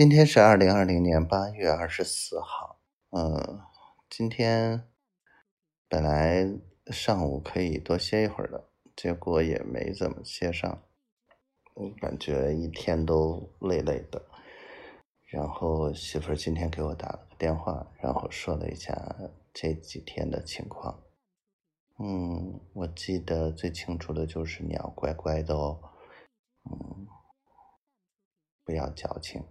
今天是二零二零年八月二十四号。嗯，今天本来上午可以多歇一会儿的，结果也没怎么歇上。我感觉一天都累累的。然后媳妇今天给我打了个电话，然后说了一下这几天的情况。嗯，我记得最清楚的就是你要乖乖的哦。嗯，不要矫情。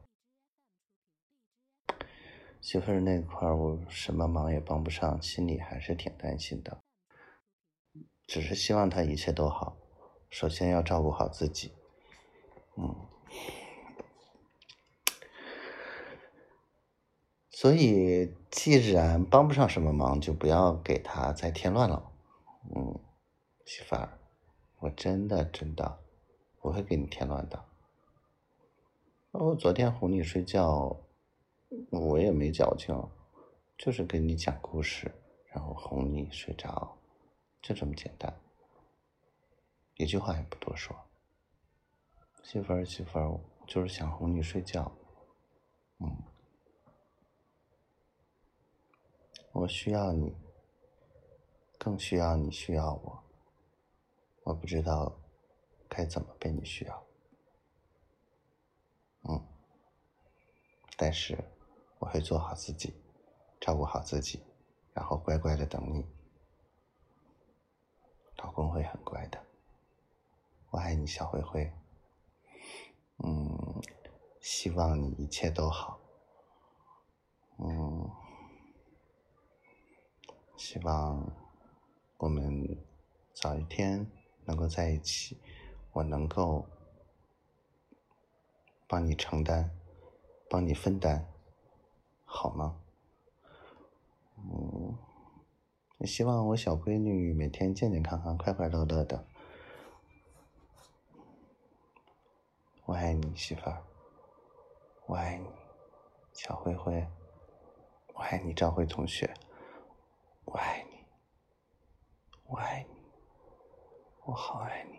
媳妇儿那块儿，我什么忙也帮不上，心里还是挺担心的。只是希望她一切都好，首先要照顾好自己。嗯，所以既然帮不上什么忙，就不要给她再添乱了。嗯，媳妇儿，我真的真的不会给你添乱的。我昨天哄你睡觉。我也没矫情，就是给你讲故事，然后哄你睡着，就这么简单，一句话也不多说。媳妇儿，媳妇儿，就是想哄你睡觉，嗯，我需要你，更需要你需要我，我不知道该怎么被你需要，嗯，但是。我会做好自己，照顾好自己，然后乖乖的等你。老公会很乖的，我爱你，小灰灰。嗯，希望你一切都好。嗯，希望我们早一天能够在一起，我能够帮你承担，帮你分担。好吗？嗯，希望我小闺女每天健健康康、快快乐乐的。我爱你，媳妇儿。我爱你，小灰灰。我爱你，赵辉同学。我爱你，我爱你，我好爱你。